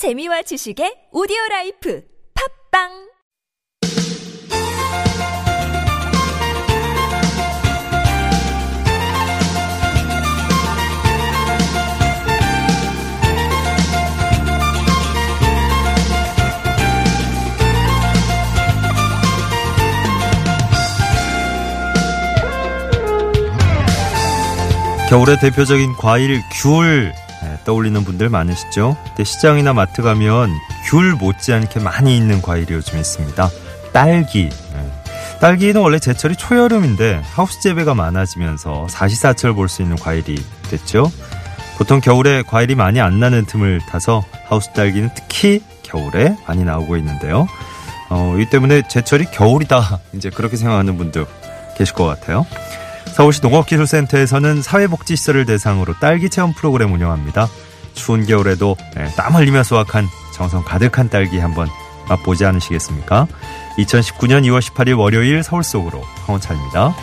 재미와 지식의 오디오 라이프 팝빵! 겨울의 대표적인 과일 귤. 네, 떠올리는 분들 많으시죠? 근데 시장이나 마트 가면 귤 못지않게 많이 있는 과일이 요즘 있습니다. 딸기. 네. 딸기는 원래 제철이 초여름인데 하우스 재배가 많아지면서 사시사철 볼 수 있는 과일이 됐죠. 보통 겨울에 과일이 많이 안 나는 틈을 타서 하우스 딸기는 특히 겨울에 많이 나오고 있는데요. 어, 이 때문에 제철이 겨울이다. 이제 그렇게 생각하는 분도 계실 것 같아요. 서울시 농업기술센터에서는 사회복지시설을 대상으로 딸기 체험 프로그램 운영합니다. 추운 겨울에도 예, 땀 흘리며 수확한 정성 가득한 딸기 한번 맛보지 않으시겠습니까? 2019년 2월 18일 월요일 서울 속으로 황원찬입니다.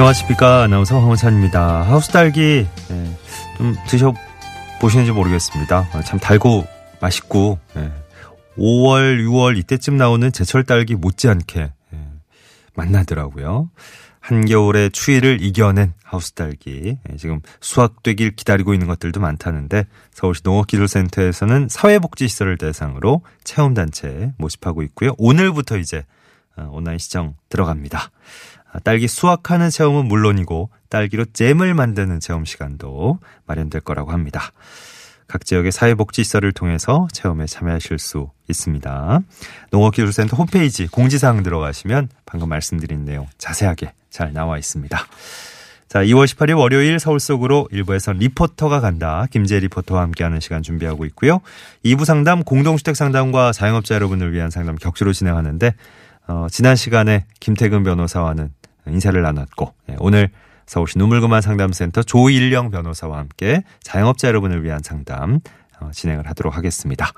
안녕하십니까 아나운서 황원찬입니다. 하우스 딸기 예, 좀 드셔보시는지 모르겠습니다. 어, 참 달고 맛있고 예, 5월 6월 이때쯤 나오는 제철 딸기 못지않게 예, 맛나더라고요. 한겨울의 추위를 이겨낸 하우스 딸기 예, 지금 수확되길 기다리고 있는 것들도 많다는데 서울시 농업기술센터에서는 사회복지시설을 대상으로 체험단체 모집하고 있고요. 오늘부터 이제 어, 온라인 시청 들어갑니다. 아, 딸기 수확하는 체험은 물론이고 딸기로 잼을 만드는 체험 시간도 마련될 거라고 합니다. 각 지역의 사회복지시설을 통해서 체험에 참여하실 수 있습니다. 농업기술센터 홈페이지 공지사항 들어가시면 방금 말씀드린 내용 자세하게 잘 나와 있습니다. 자, 2월 18일 월요일 서울 속으로 1부에서 리포터가 간다. 김재 리포터와 함께하는 시간 준비하고 있고요. 2부 상담 공동주택 상담과 자영업자 여러분을 위한 상담 격주로 진행하는데 어, 지난 시간에 김태근 변호사와는 인사를 나눴고 예, 오늘 서울시 눈물그만 상담센터 조일령 변호사와 함께 자영업자 여러분을 위한 상담 어, 진행을 하도록 하겠습니다.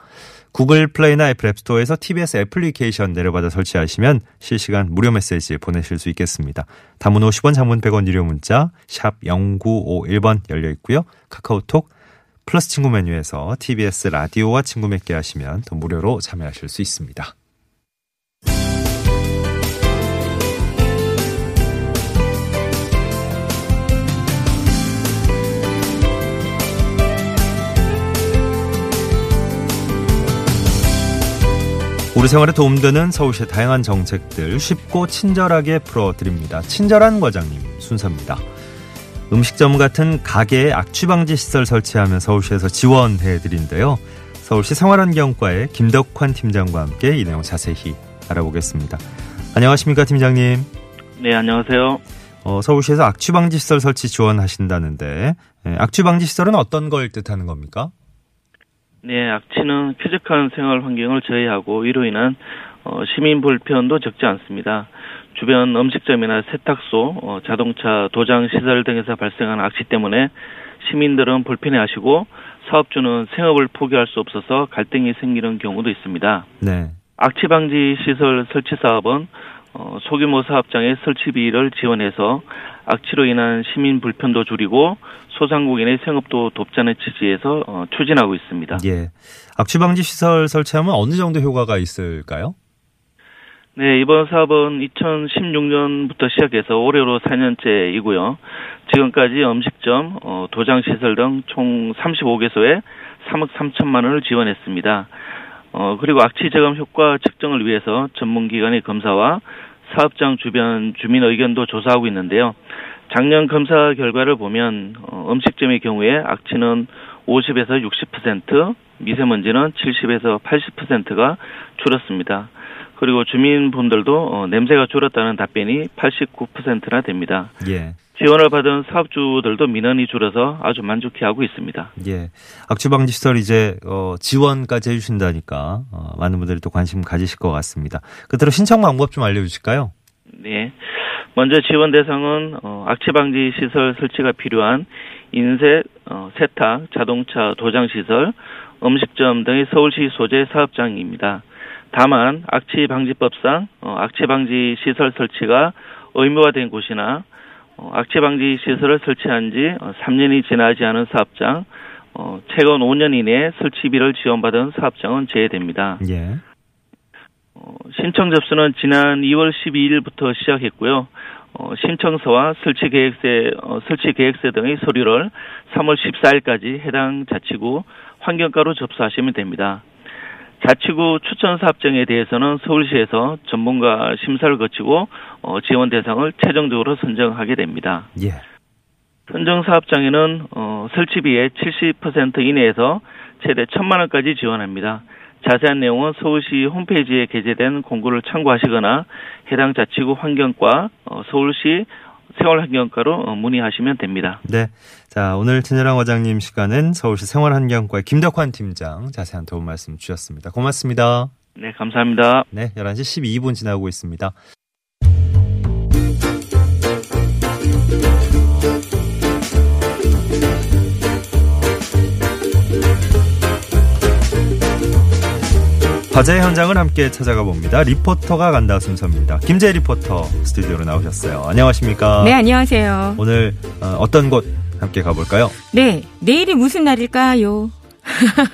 구글 플레이나 애플 앱스토어에서 TBS 애플리케이션 내려받아 설치하시면 실시간 무료 메시지 보내실 수 있겠습니다. 단문 50원, 장문 100원 유료 문자 샵 0951번 열려 있고요. 카카오톡 플러스 친구 메뉴에서 TBS 라디오와 친구 맺게 하시면 더 무료로 참여하실 수 있습니다. 우리 생활에 도움되는 서울시의 다양한 정책들 쉽고 친절하게 풀어드립니다. 친절한 과장님 순서입니다. 음식점 같은 가게에 악취방지 시설 설치하면 서울시에서 지원해드린데요. 서울시 생활환경과의 김덕환 팀장과 함께 이 내용 자세히 알아보겠습니다. 안녕하십니까 팀장님. 네, 안녕하세요. 어, 서울시에서 악취방지 시설 설치 지원하신다는데 예, 악취방지 시설은 어떤 걸 뜻하는 겁니까? 네, 악취는 쾌적한 생활 환경을 저해하고 이로 인한 어, 시민 불편도 적지 않습니다. 주변 음식점이나 세탁소, 어, 자동차 도장 시설 등에서 발생하는 악취 때문에 시민들은 불편해하시고 사업주는 생업을 포기할 수 없어서 갈등이 생기는 경우도 있습니다. 네. 악취 방지 시설 설치 사업은 어, 소규모 사업장의 설치비를 지원해서 악취로 인한 시민 불편도 줄이고 소상공인의 생업도 돕자는 취지에서 어, 추진하고 있습니다. 예. 악취 방지 시설 설치하면 어느 정도 효과가 있을까요? 네, 이번 사업은 2016년부터 시작해서 올해로 4년째이고요. 지금까지 음식점, 어, 도장 시설 등 총 35개소에 3억 3천만 원을 지원했습니다. 어, 그리고 악취 저감 효과 측정을 위해서 전문기관의 검사와 사업장 주변 주민 의견도 조사하고 있는데요. 작년 검사 결과를 보면 어, 음식점의 경우에 악취는 50에서 60%, 미세먼지는 70에서 80%가 줄었습니다. 그리고 주민분들도 어, 냄새가 줄었다는 답변이 89%나 됩니다. 예. 지원을 받은 사업주들도 민원이 줄어서 아주 만족해하고 있습니다. 예. 악취 방지 시설 이제 어, 지원까지 해주신다니까 어, 많은 분들이 또 관심 가지실 것 같습니다. 그대로 신청 방법 좀 알려주실까요? 네. 먼저 지원 대상은 어, 악취 방지 시설 설치가 필요한 인쇄 어, 세탁, 자동차 도장 시설, 음식점 등의 서울시 소재 사업장입니다. 다만 악취 방지법상 어, 악취 방지 시설 설치가 의무화된 곳이나 어, 악취 방지 시설을 설치한 지 어, 3년이 지나지 않은 사업장, 어, 최근 5년 이내에 설치비를 지원받은 사업장은 제외됩니다. 예. 어, 신청 접수는 지난 2월 12일부터 시작했고요. 어, 신청서와 설치 계획서, 어, 설치 계획서 등의 서류를 3월 14일까지 해당 자치구 환경과로 접수하시면 됩니다. 자치구 추천 사업장에 대해서는 서울시에서 전문가 심사를 거치고 어, 지원 대상을 최종적으로 선정하게 됩니다. 예. 선정 사업장에는 어, 설치비의 70% 이내에서 최대 1천만 원까지 지원합니다. 자세한 내용은 서울시 홈페이지에 게재된 공고를 참고하시거나 해당 자치구 환경과 어, 서울시 생활환경과로 어, 문의하시면 됩니다. 네. 자, 오늘 친절한 과장님 시간은 서울시 생활환경과의 김덕환 팀장 자세한 도움 말씀 주셨습니다. 고맙습니다. 네, 감사합니다. 네, 11시 12분 지나고 있습니다. 화재 현장을 함께 찾아가 봅니다. 리포터가 간다 순서입니다. 김재 리포터 스튜디오로 나오셨어요. 안녕하십니까? 네, 안녕하세요. 오늘 어, 어떤 곳 함께 가볼까요? 네, 내일이 무슨 날일까요?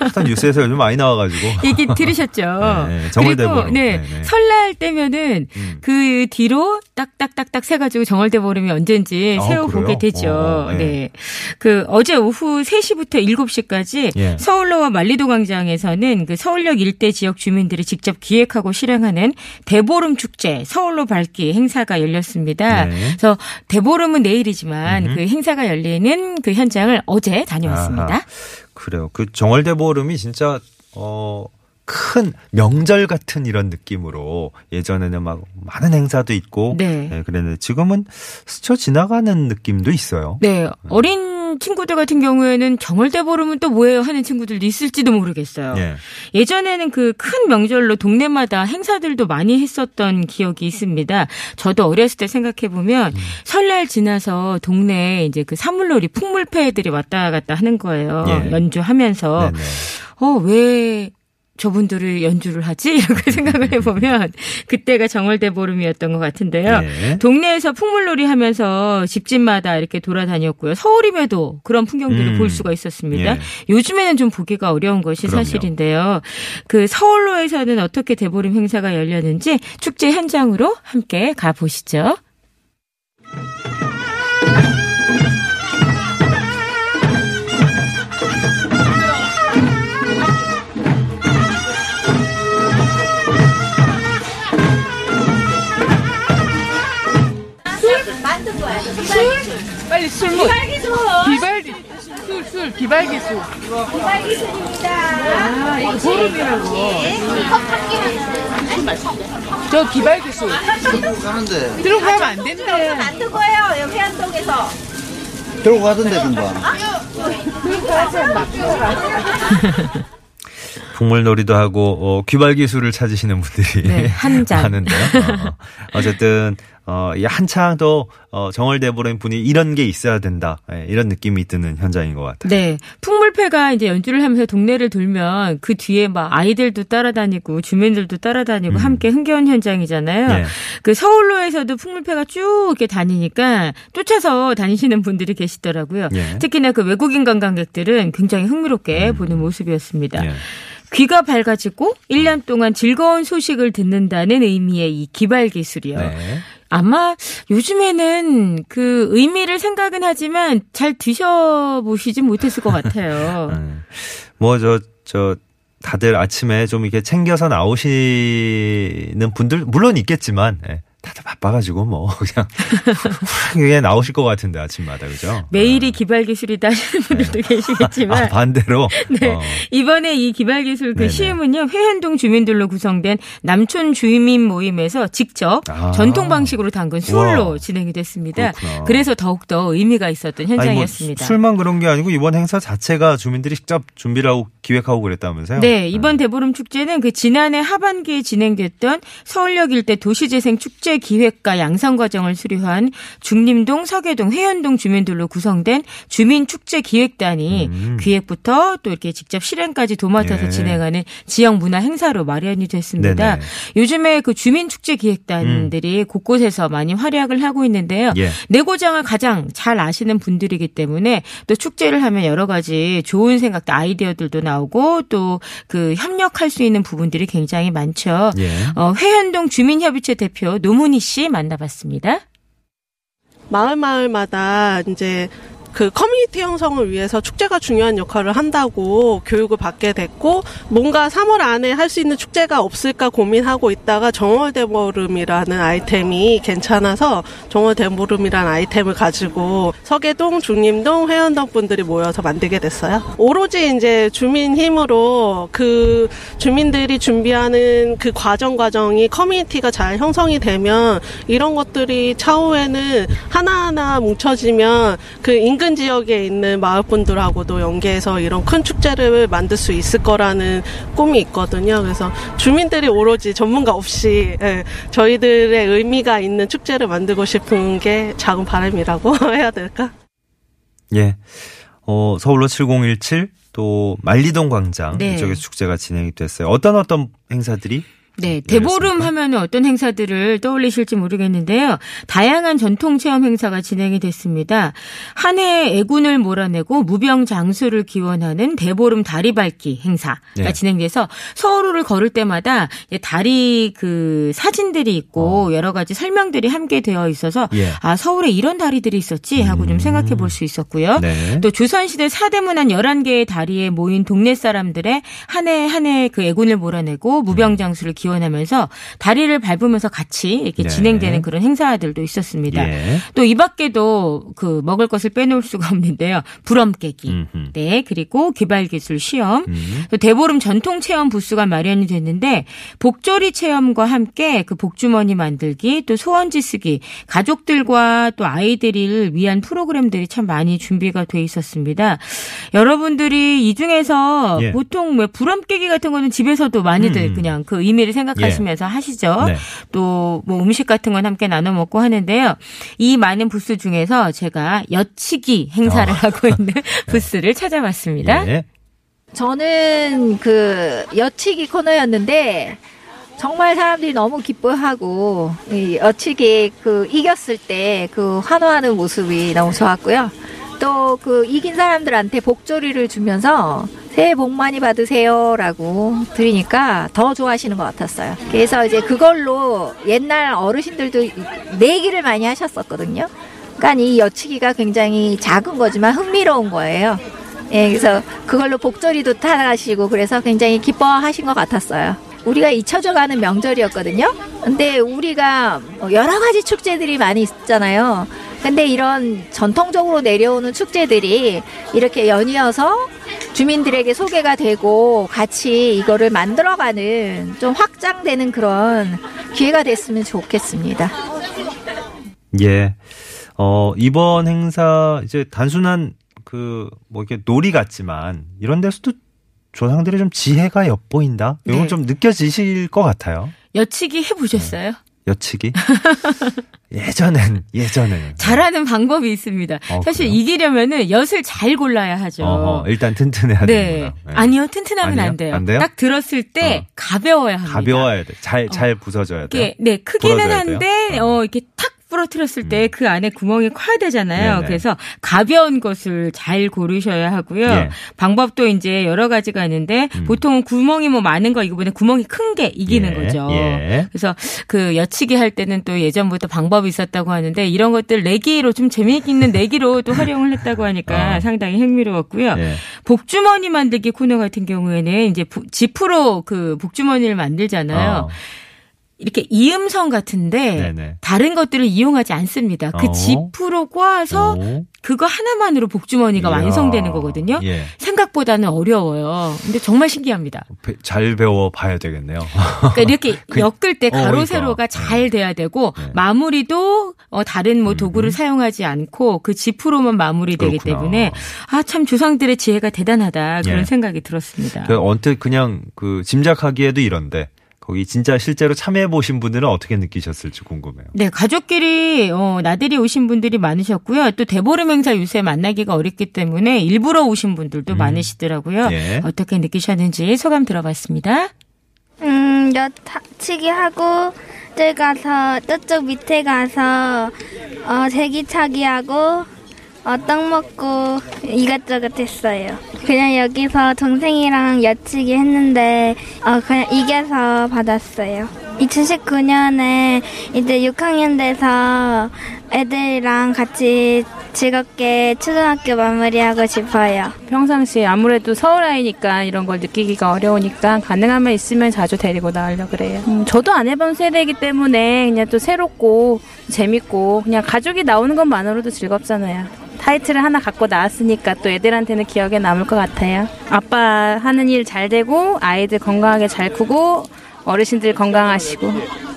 일단 뉴스에서 요즘 많이 나와가지고 얘기 들으셨죠? 네, 정월대보름. 그리고 네, 네, 네. 설날 때면은 음. 그 뒤로 딱딱딱딱 세가지고 정월대보름이 언젠지 아, 세워 보게 그래요? 되죠. 어, 네. 네. 그 어제 오후 3시부터 7시까지 예. 서울로와 만리도 광장에서는 그 서울역 일대 지역 주민들이 직접 기획하고 실행하는 대보름 축제 서울로 밝기 행사가 열렸습니다. 네. 그래서 대보름은 내일이지만 음흠. 그 행사가 열리는 그 현장을 어제 다녀왔습니다. 아하. 그래요. 그 정월대 보름이 진짜 어. 큰 명절 같은 이런 느낌으로 예전에는 막 많은 행사도 있고 네. 네, 그랬는데 지금은 스쳐 지나가는 느낌도 있어요. 네, 어린 친구들 같은 경우에는 정월대 보름은 또 뭐예요 하는 친구들도 있을지도 모르겠어요. 예. 예전에는 그 큰 명절로 동네마다 행사들도 많이 했었던 기억이 있습니다. 저도 어렸을 때 생각해 보면 음. 설날 지나서 동네에 이제 그 사물놀이 풍물패들이 왔다 갔다 하는 거예요. 예. 연주하면서 네네. 어 왜 저분들을 연주를 하지? 이렇게 생각을 해보면 그때가 정월대 보름이었던 것 같은데요. 네. 동네에서 풍물놀이 하면서 집집마다 이렇게 돌아다녔고요. 서울임에도 그런 풍경들을 음. 볼 수가 있었습니다. 예. 요즘에는 좀 보기가 어려운 것이 그럼요. 사실인데요. 그 서울로에서는 어떻게 대보름 행사가 열렸는지 축제 현장으로 함께 가보시죠. 기발기술. 기발기술입니다. 아, 이거 보름이라고. 술 마실래? 저 기발기술. 가는데 들고 가면 안 된대. 만든 거예요 여기 한동에서 들고 가던데 금방 풍물놀이도 하고 어, 귀발기술을 찾으시는 분들이 네. 많은데요. 어, 어쨌든 어, 이 한창 또 어, 정월대보름 분이 이런 게 있어야 된다. 예, 이런 느낌이 드는 현장인 것 같아요. 네. 풍물패가 이제 연주를 하면서 동네를 돌면 그 뒤에 막 아이들도 따라다니고 주민들도 따라다니고 음. 함께 흥겨운 현장이잖아요. 네. 그 서울로에서도 풍물패가 쭉 이렇게 다니니까 쫓아서 다니시는 분들이 계시더라고요. 예. 특히나 그 외국인 관광객들은 굉장히 흥미롭게 보는 모습이었습니다. 예. 귀가 밝아지고 1년 동안 즐거운 소식을 듣는다는 의미의 이 기발 기술이요. 네. 아마 요즘에는 그 의미를 생각은 하지만 잘 드셔보시지 못했을 것 같아요. 음. 뭐, 저, 저, 다들 아침에 좀 이렇게 챙겨서 나오시는 분들, 물론 있겠지만, 예, 다들 바빠가지고 뭐, 그냥, 그냥 나오실 것 같은데, 아침마다, 그죠? 매일이 기발 기술이다 하시는 분들도 계시겠지만 아, 반대로? 네. 어, 이번에 이 기발기술 그 네네. 시음은요, 회현동 주민들로 구성된 남촌 주민 모임에서 직접 아. 전통 방식으로 담근 술로 우와. 진행이 됐습니다. 그렇구나. 그래서 더욱더 의미가 있었던 뭐 현장이었습니다. 술만 그런 게 아니고, 이번 행사 자체가 주민들이 직접 준비를 하고 기획하고 그랬다면서요? 네, 이번 대보름 축제는 그 지난해 하반기에 진행됐던 서울역 일대 도시재생 축제 기획과 양성 과정을 수료한 중림동, 서계동, 회원동 주민들로 구성된 주민 축제 기획단이 음. 기획부터 또 이렇게 직접 실행까지 도맡아서 예. 진행하는 지역 문화 행사로 마련이 됐습니다. 네네. 요즘에 그 주민 축제 기획단들이 곳곳에서 많이 활약을 하고 있는데요. 예. 내고장을 가장 잘 아시는 분들이기 때문에 또 축제를 하면 여러 가지 좋은 생각들, 아이디어들도 나오고 또 그 협력할 수 있는 부분들이 굉장히 많죠. 예. 어, 회현동 주민협의체 대표 노문희 씨 만나봤습니다. 마을 마을마다 이제 그 커뮤니티 형성을 위해서 축제가 중요한 역할을 한다고 교육을 받게 됐고 뭔가 3월 안에 할 수 있는 축제가 없을까 고민하고 있다가 정월대보름이라는 아이템이 괜찮아서 정월대보름이라는 아이템을 가지고 서계동, 중림동, 회현동 분들이 모여서 만들게 됐어요. 오로지 이제 주민 힘으로 그 주민들이 준비하는 그 과정 과정이 커뮤니티가 잘 형성이 되면 이런 것들이 차후에는 하나하나 뭉쳐지면 그 인근 지역에 있는 마을 분들하고도 연계해서 이런 큰 축제를 만들 수 있을 거라는 꿈이 있거든요. 그래서 주민들이 오로지 전문가 없이 예, 저희들의 의미가 있는 축제를 만들고 싶은 게 작은 바람이라고 해야 될까? 예. 어, 서울로 7017, 또 말리동 광장 네. 이쪽에서 축제가 진행이 됐어요. 어떤 어떤 행사들이 네, 대보름 하면 어떤 행사들을 떠올리실지 모르겠는데요. 다양한 전통 체험 행사가 진행이 됐습니다. 한 해의 애군을 몰아내고 무병 장수를 기원하는 대보름 다리 밟기 행사가 네. 진행돼서 서울을 걸을 때마다 다리 그 사진들이 있고 여러 가지 설명들이 함께 되어 있어서 예. 아 서울에 이런 다리들이 있었지 하고 좀 생각해 볼 수 있었고요. 네. 또 조선시대 사대문안 11개의 다리에 모인 동네 사람들의 한 해 한 해 그 애군을 몰아내고 무병 장수를 기원 하면서 다리를 밟으면서 같이 이렇게 네. 진행되는 그런 행사들도 있었습니다. 예. 또이 밖에도 그 먹을 것을 빼놓을 수가 없는데요. 부럼 깨기. 음흠. 네. 그리고 기발기술 시험. 음. 또 대보름 전통 체험 부스가 마련이 됐는데 복조리 체험과 함께 그 복주머니 만들기 또 소원지 쓰기 가족들과 또 아이들을 위한 프로그램들이 참 많이 준비가 돼 있었습니다. 여러분들이 이 중에서 예. 보통 뭐 부럼 깨기 같은 거는 집에서도 많이들 음. 그냥 그 의미를 생각하시면서 하시죠. 네. 또뭐 음식 같은 건 함께 나눠 먹고 하는데요. 이 많은 부스 중에서 제가 여치기 행사를 하고 있는 부스를 찾아봤습니다. 예. 저는 그 여치기 코너였는데 정말 사람들이 너무 기뻐하고 이 여치기 그 이겼을 때 그 환호하는 모습이 너무 좋았고요. 또 그 이긴 사람들한테 복조리를 주면서 새해 복 많이 받으세요라고 드리니까 더 좋아하시는 것 같았어요. 그래서 이제 그걸로 옛날 어르신들도 내기를 많이 하셨었거든요. 그러니까 이 여치기가 굉장히 작은 거지만 흥미로운 거예요. 예, 그래서 그걸로 복조리도 타가시고 그래서 굉장히 기뻐하신 것 같았어요. 우리가 잊혀져가는 명절이었거든요. 근데 우리가 뭐 여러 가지 축제들이 많이 있잖아요. 근데 이런 전통적으로 내려오는 축제들이 이렇게 연이어서 주민들에게 소개가 되고 같이 이거를 만들어가는 좀 확장되는 그런 기회가 됐으면 좋겠습니다. 예. 어, 이번 행사 이제 단순한 그 뭐 이렇게 놀이 같지만 이런 데서도 조상들의 좀 지혜가 엿보인다. 이건 네. 좀 느껴지실 것 같아요. 여치기 해보셨어요? 여치기. 예전엔 예전에는 잘하는 방법이 있습니다. 어, 사실 그래요? 이기려면은 엿을 잘 골라야 하죠. 어허, 일단 튼튼해야 네. 되는구나. 네. 아니요, 튼튼하면 아니에요? 안 돼요. 안 돼요? 딱 들었을 때 어. 가벼워야 합니다. 가벼워야 돼. 잘잘 부서져야. 이게 네 크기는 한데 돼요? 어 이렇게 탁 부러뜨렸을 때 그 안에 구멍이 커야 되잖아요. 네네. 그래서 가벼운 것을 잘 고르셔야 하고요. 예. 방법도 이제 여러 가지가 있는데 음. 보통은 구멍이 뭐 많은 거 이거보다 구멍이 큰 게 이기는 예, 거죠. 예. 그래서 그 여치기 할 때는 또 예전부터 방법이 있었다고 하는데 이런 것들 내기로 좀 재미있는 내기로 또 활용을 했다고 하니까 어. 상당히 흥미로웠고요. 예. 복주머니 만들기 코너 같은 경우에는 이제 부- 지프로 그 복주머니를 만들잖아요. 어. 이렇게 이음성 같은데 네네. 다른 것들을 이용하지 않습니다. 그 어. 지프로 꽈서 오. 그거 하나만으로 복주머니가 이야. 완성되는 거거든요. 예. 생각보다는 어려워요. 근데 정말 신기합니다. 배- 잘 배워 봐야 되겠네요. 그러니까 이렇게 그- 엮을 때 어, 가로 그러니까. 세로가 잘 돼야 되고 네. 마무리도 어, 다른 뭐 도구를 음. 사용하지 않고 그 지프로만 마무리되기 그렇구나. 때문에 아 참 조상들의 지혜가 대단하다 그런 예. 생각이 들었습니다. 그 언뜻 그냥 그 짐작하기에도 이런데 거기 진짜 실제로 참여해 보신 분들은 어떻게 느끼셨을지 궁금해요. 네, 가족끼리 어, 나들이 오신 분들이 많으셨고요. 또 대보름 행사 요새 만나기가 어렵기 때문에 일부러 오신 분들도 많으시더라고요. 예. 어떻게 느끼셨는지 소감 들어봤습니다. 음, 여치기 하고 저 가서 저쪽 밑에 가서 어, 제기차기 하고 어, 떡 먹고 이것저것 했어요. 그냥 여기서 동생이랑 여치기 했는데 어, 그냥 이겨서 받았어요. 2019년에 이제 6학년 돼서 애들이랑 같이 즐겁게 초등학교 마무리하고 싶어요. 평상시에 아무래도 서울 아이니까 이런 걸 느끼기가 어려우니까 가능하면 있으면 자주 데리고 나오려고 그래요. 음, 저도 안 해본 세대이기 때문에 그냥 또 새롭고 재밌고 그냥 가족이 나오는 것만으로도 즐겁잖아요. 타이틀을 하나 갖고 나왔으니까 또 애들한테는 기억에 남을 것 같아요. 아빠 하는 일 잘 되고 아이들 건강하게 잘 크고 어르신들 건강하시고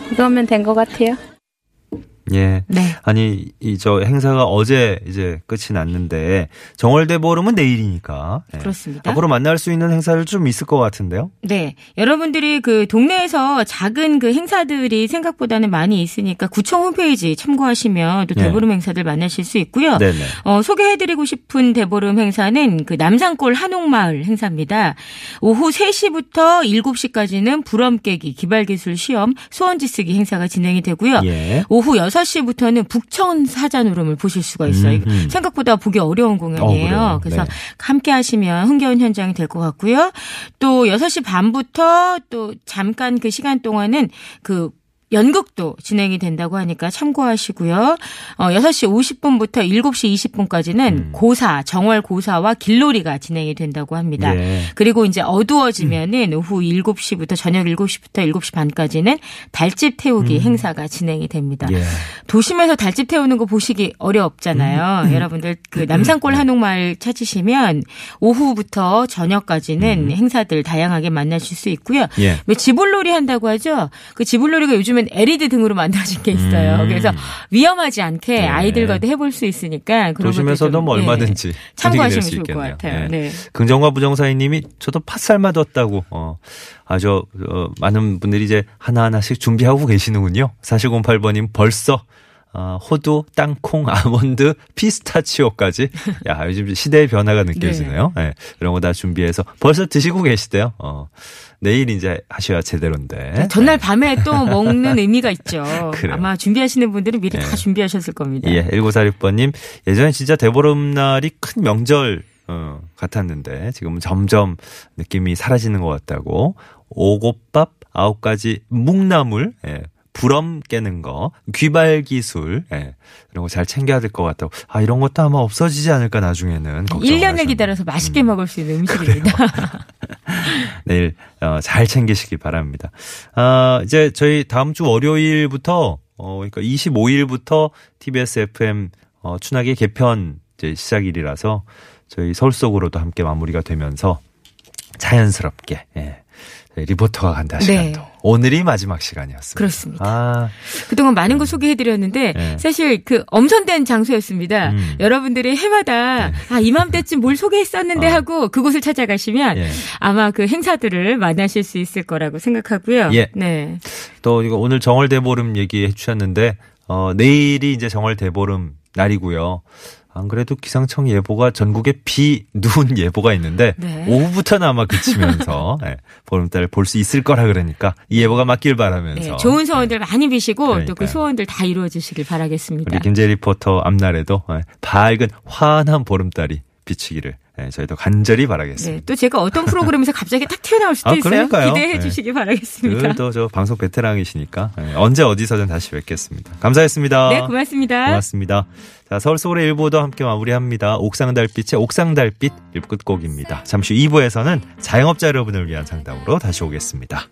그거면 된 것 같아요. 예. 네. 아니 이 저 행사가 어제 이제 끝이 났는데 정월대 보름은 내일이니까 예. 그렇습니다. 앞으로 만날 수 있는 행사를 좀 있을 것 같은데요. 네. 여러분들이 그 동네에서 작은 그 행사들이 생각보다는 많이 있으니까 구청 홈페이지 참고하시면 또 네. 대보름 행사들 만나실 수 있고요. 네네. 어, 소개해드리고 싶은 대보름 행사는 그 남산골 한옥마을 행사입니다. 오후 3시부터 7시까지는 불엄깨기 기발기술 시험 수원지 쓰기 행사가 진행이 되고요. 예. 오후 6 시부터는 북천 사자노름을 보실 수가 있어요. 음흠. 생각보다 보기 어려운 공연이에요. 어? 그래서 네. 함께 하시면 흥겨운 현장이 될 것 같고요. 또 6시 반부터 또 잠깐 그 시간 동안은 그 연극도 진행이 된다고 하니까 참고하시고요. 어, 6시 50분부터 7시 20분까지는 음. 고사, 정월 고사와 길놀이가 진행이 된다고 합니다. 예. 그리고 이제 어두워지면은 오후 7시부터 저녁 7시부터 7시 반까지는 달집 태우기 행사가 진행이 됩니다. 예. 도심에서 달집 태우는 거 보시기 어렵잖아요. 음. 여러분들 그 남산골 한옥마을 찾으시면 오후부터 저녁까지는 행사들 다양하게 만나실 수 있고요. 음. 예. 왜 지불놀이 한다고 하죠? 그 지불놀이가 요즘 엔 LED 등으로 만들어진 게 있어요. 음. 그래서 위험하지 않게 네. 아이들과도 해볼 수 있으니까 도심에서도 뭐 좀, 예, 얼마든지 참고하시면 분위기 낼수 좋을 것. 같아요. 예. 네. 긍정과 부정사이님이 저도 팥살맛 얻다고 어, 아주 어, 많은 분들이 이제 하나하나씩 준비하고 계시는군요. 4108번님 벌써 어, 호두, 땅콩, 아몬드, 피스타치오까지. 야, 요즘 시대의 변화가 느껴지네요. 예, 이런 거 다 준비해서 벌써 드시고 계시대요. 어, 내일 이제 하셔야 제대로인데. 전날 밤에 또 먹는 의미가 있죠. 네. 그래요. 아마 준비하시는 분들은 미리 예. 다 준비하셨을 겁니다. 예, 1946번님, 예전에 진짜 대보름날이 큰 명절, 어, 같았는데, 지금은 점점 느낌이 사라지는 것 같다고, 오곡밥, 아홉 가지 묵나물, 예, 부럼 깨는 거, 귀발 기술, 예, 이런 거 잘 챙겨야 될 것 같다고. 아, 이런 것도 아마 없어지지 않을까, 나중에는. 걱정을 1년을 하셨는데. 기다려서 맛있게 먹을 수 있는 음식입니다. 내일 어, 잘 챙기시기 바랍니다. 아, 이제 저희 다음 주 월요일부터 어 그러니까 25일부터 TBS FM 어 춘하계 개편 이제 시작일이라서 저희 서울 속으로도 함께 마무리가 되면서 자연스럽게 예. 저희 리포터가 간다 네. 시간도 오늘이 마지막 시간이었습니다. 그렇습니다. 아, 그동안 많은 거 소개해드렸는데 네. 사실 그 엄선된 장소였습니다. 음. 여러분들이 해마다 네. 아 이맘때쯤 뭘 소개했었는데 어. 하고 그곳을 찾아가시면 예. 아마 그 행사들을 만나실 수 있을 거라고 생각하고요. 예. 네. 또 이거 오늘 정월 대보름 얘기해 주셨는데 어 내일이 이제 정월 대보름 날이고요. 안 그래도 기상청 예보가 전국에 비, 눈 예보가 있는데 네. 오후부터는 아마 그치면서 예, 보름달을 볼수 있을 거라 그러니까 이 예보가 맞길 바라면서 네, 좋은 소원들 많이 비시고 또 그. 소원들 다 이루어지시길 바라겠습니다. 우리 김재 리포터 앞날에도 예, 밝은 환한 보름달이 비치기를 예, 저희도 간절히 바라겠습니다. 네, 또 제가 어떤 프로그램에서 갑자기 탁 튀어나올 수도 아, 있어요. 기대해 네. 주시기 바라겠습니다. 그래도 저 방송 베테랑이시니까 예, 언제 어디서든 다시 뵙겠습니다. 감사했습니다. 네, 고맙습니다. 고맙습니다. 자, 서울 서울의 일보도 함께 마무리합니다. 옥상 달빛의 옥상 달빛 1끝곡입니다. 잠시 후 2부에서는 자영업자 여러분을 위한 상담으로 다시 오겠습니다.